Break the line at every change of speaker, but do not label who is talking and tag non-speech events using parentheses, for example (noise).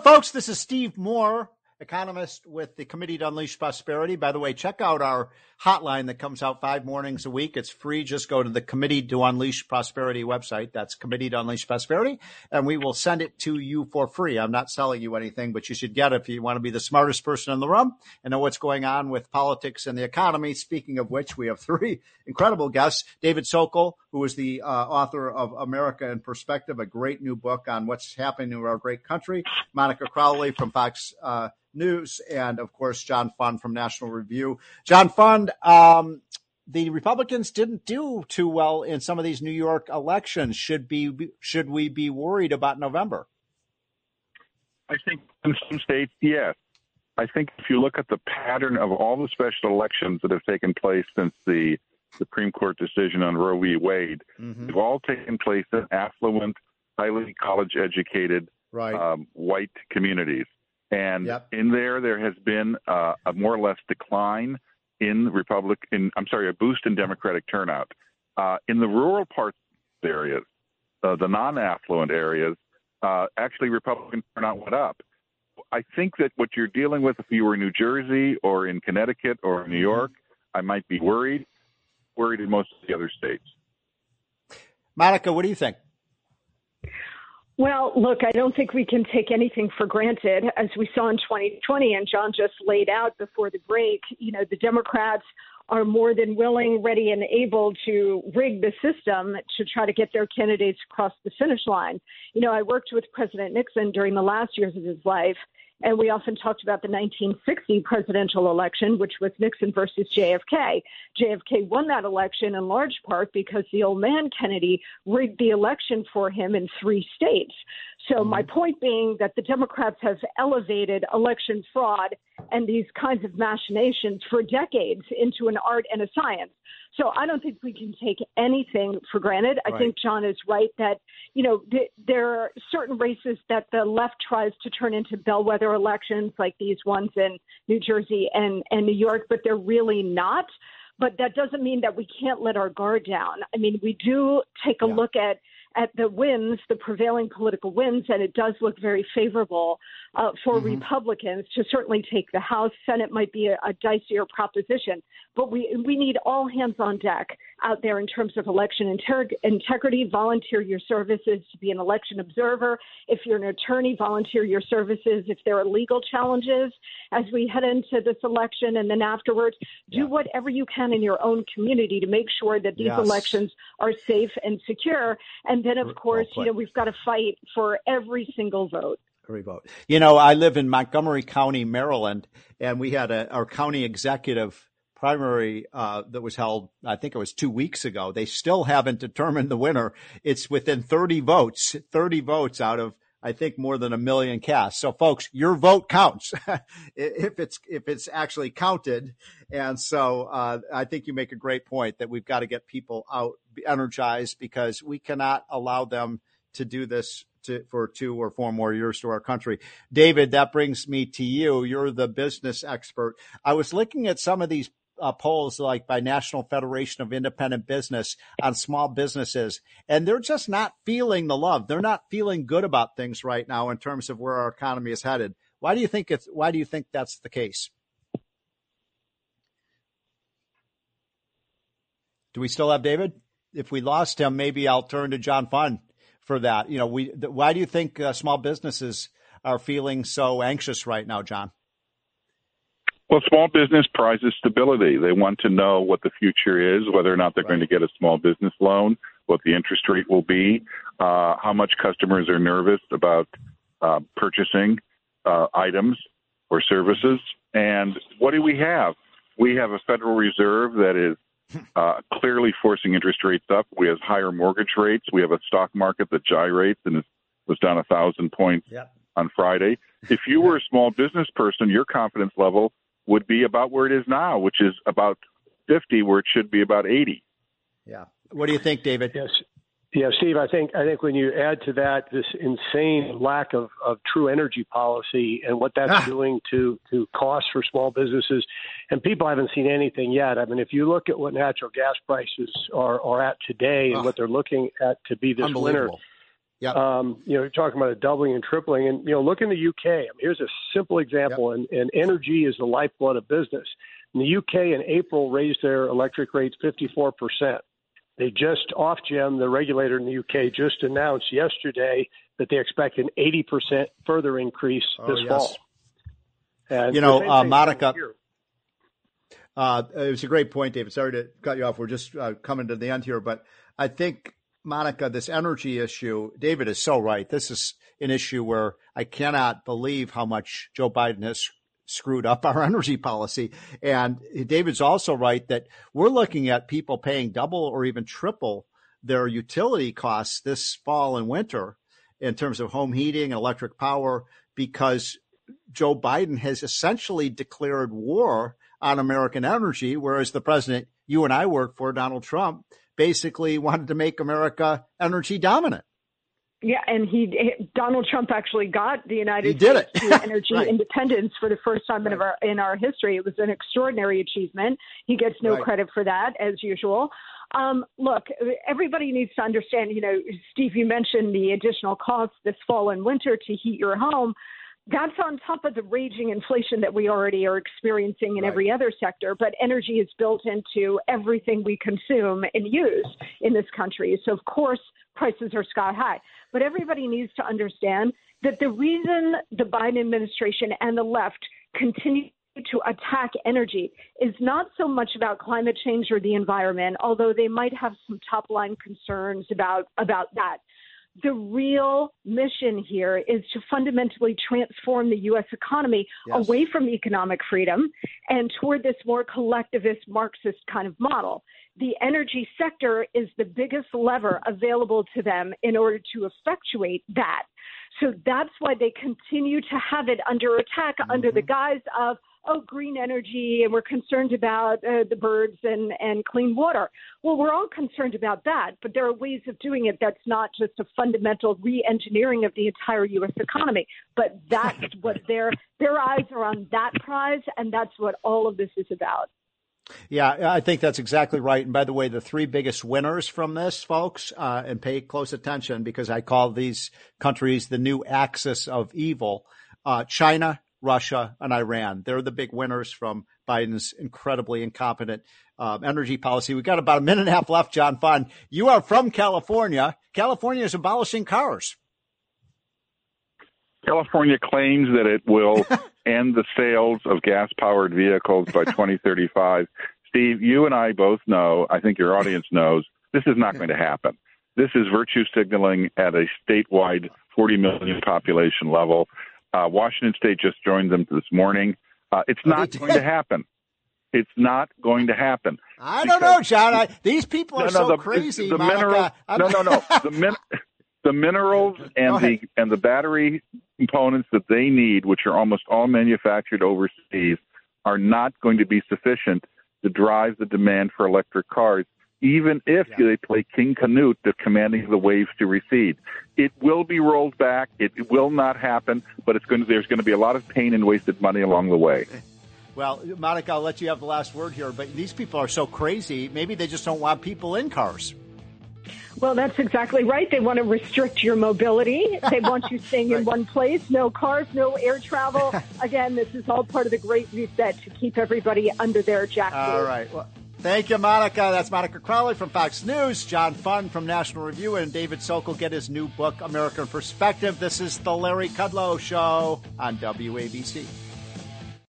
Folks. This is Steve Moore economist with the Committee to Unleash Prosperity. By the way, check out our hotline that comes out five mornings a week. It's free. Just go to the Committee to Unleash Prosperity website. That's Committee to Unleash Prosperity, and we will send it to you for free. I'm not selling you anything, but you should get it if you want to be the smartest person in the room and know what's going on with politics and the economy. Speaking of which, we have three incredible guests. David Sokol, who is the uh, author of America in Perspective, a great new book on what's happening in our great country. Monica Crowley from Fox uh, News, and of course, John Fund from National Review. John Fund, um, the Republicans didn't do too well in some of these New York elections. Should be should we be worried about November?
I think in some states, yes. I think if you look at the pattern of all the special elections that have taken place since the Supreme Court decision on Roe v. Wade, mm-hmm. they've all taken place in affluent, highly college educated right. um, white communities. And yep. in there, there has been uh, a more or less decline in Republic. In, I'm sorry, a boost in Democratic turnout. Uh, in the rural parts areas, uh, the non-affluent areas, uh, actually Republican turnout went up. I think that what you're dealing with, if you were in New Jersey or in Connecticut or New. York, I might be worried. Worried in most of the other states.
Monica, what do you think?
Well, look, I don't think we can take anything for granted. As we saw in 2020, and John just laid out before the break, you know, the Democrats are more than willing, ready, and able to rig the system to try to get their candidates across the finish line. You know, I worked with President Nixon during the last years of his life, and we often talked about the 1960 presidential election, which was Nixon versus JFK. JFK won that election in large part because the old man Kennedy rigged the election for him in three states. So, my mm-hmm. point being that the Democrats have elevated election fraud and these kinds of machinations for decades into an art and a science. So I don't think we can take anything for granted. Right. I think John is right that, you know, th- there are certain races that the left tries to turn into bellwether elections like these ones in New Jersey and, and New York, but they're really not. But that doesn't mean that we can't let our guard down. I mean, we do take a yeah. look at at the wins, the prevailing political wins, and it does look very favorable uh, for mm-hmm. Republicans to certainly take the House. Senate might be a, a dicier proposition, but we we need all hands on deck out there in terms of election integrity. Volunteer your services to be an election observer. If you're an attorney, volunteer your services. If there are legal challenges as we head into this election and then afterwards, do yeah. whatever you can in your own community to make sure that these yes. elections are safe and secure. And then, of course, you know, we've got to fight for every single vote.
Every vote. You know, I live in Montgomery County, Maryland, and we had a, our county executive primary uh, that was held, I think it was two weeks ago. They still haven't determined the winner. It's within 30 votes, 30 votes out of I think more than a million cast. So folks, your vote counts (laughs) if it's if it's actually counted. And so uh, I think you make a great point that we've got to get people out energized because we cannot allow them to do this to, for two or four more years to our country. David, that brings me to you. You're the business expert. I was looking at some of these uh, polls like by National Federation of Independent Business on small businesses, and they're just not feeling the love. They're not feeling good about things right now in terms of where our economy is headed. Why do you think it's? Why do you think that's the case? Do we still have David? If we lost him, maybe I'll turn to John Fund for that. You know, we. Why do you think uh, small businesses are feeling so anxious right now, John?
Well, small business prizes stability. They want to know what the future is, whether or not they're right. going to get a small business loan, what the interest rate will be, uh, how much customers are nervous about uh, purchasing uh, items or services. And what do we have? We have a Federal Reserve that is uh, clearly forcing interest rates up. We have higher mortgage rates. We have a stock market that gyrates and was down a thousand points yep. on Friday. If you were a small business person, your confidence level would be about where it is now, which is about 50, where it should be about 80.
Yeah. What do you think, David?
Yes. Yeah, Steve, I think I think when you add to that this insane lack of, of true energy policy and what that's ah. doing to, to costs for small businesses, and people haven't seen anything yet. I mean, if you look at what natural gas prices are, are at today and ah. what they're looking at to be this winter,
Yep.
Um, you know, you're talking about a doubling and tripling, and you know, look in the UK. I mean, here's a simple example, yep. and, and energy is the lifeblood of business. In the UK, in April, raised their electric rates 54 percent. They just Ofgem, the regulator in the UK, just announced yesterday that they expect an 80 percent further increase oh, this yes. fall.
And you know, uh, Monica. Uh, it was a great point, David. Sorry to cut you off. We're just uh, coming to the end here, but I think Monica, this energy issue, David is so right. This is an issue where I cannot believe how much Joe Biden has screwed up our (laughs) energy policy. And David's also right that we're looking at people paying double or even triple their utility costs this fall and winter in terms of home heating and electric power because Joe Biden has essentially declared war on American energy, whereas the president you and I work for, Donald Trump, basically wanted to make America energy dominant.
Yeah, and he Donald Trump actually got the United
States
to (laughs) energy right. independence for the first time right. in our in our history. It was an extraordinary achievement. He gets no right. credit for that, as usual. Um, look, everybody needs to understand. You know, Steve, you mentioned the additional costs this fall and winter to heat your home that's on top of the raging inflation that we already are experiencing in right. every other sector. But energy is built into everything we consume and use in this country. So, of course, prices are sky high. But everybody needs to understand that the reason the Biden administration and the left continue to attack energy is not so much about climate change or the environment, although they might have some top line concerns about, about that the real mission here is to fundamentally transform the U.S. economy yes. away from economic freedom and toward this more collectivist Marxist kind of model. The energy sector is the biggest lever available to them in order to effectuate that. So that's why they continue to have it under attack mm-hmm. under the guise of oh, green energy, and we're concerned about uh, the birds and, and clean water. Well, we're all concerned about that, but there are ways of doing it that's not just a fundamental re-engineering of the entire U.S. economy. But that's (laughs) what their their eyes are on that prize, and that's what all of this is about.
Yeah, I think that's exactly right. And by the way, the three biggest winners from this, folks, uh, and pay close attention because I call these countries the new axis of evil. Uh, China, Russia, and Iran. They're the big winners from Biden's incredibly incompetent uh, energy policy. We've got about a minute and a half left, John Fund. You are from California. California is abolishing cars.
California claims that it will (laughs) end the sales of gas powered vehicles by (laughs) 2035. Steve, you and I both know, I think your audience knows, this is not going to happen. This is virtue signaling at a statewide 40 million population level. Uh, Washington State just joined them this morning. Uh, it's oh, not going to happen. It's not going to happen.
I don't know, John. I, these people are no, no, so
the,
crazy.
The minerals, no, no, no. The, min, (laughs) the minerals and the and the battery components that they need, which are almost all manufactured overseas, are not going to be sufficient to drive the demand for electric cars even if yeah. they play King Canute, they're commanding the waves to recede. It will be rolled back. It will not happen, but it's going to, there's going to be a lot of pain and wasted money along the way.
Well, Monica, I'll let you have the last word here, but these people are so crazy. Maybe they just don't want people in cars.
Well, that's exactly right. They want to restrict your mobility. They want you (laughs) staying right. in one place, no cars, no air travel. (laughs) Again, this is all part of the great reset to keep everybody under their jacket.
All right. Well, Thank you, Monica. That's Monica Crowley from Fox News, John Fund from National Review, and David Sokol get his new book, American Perspective. This is the Larry Kudlow Show on WABC.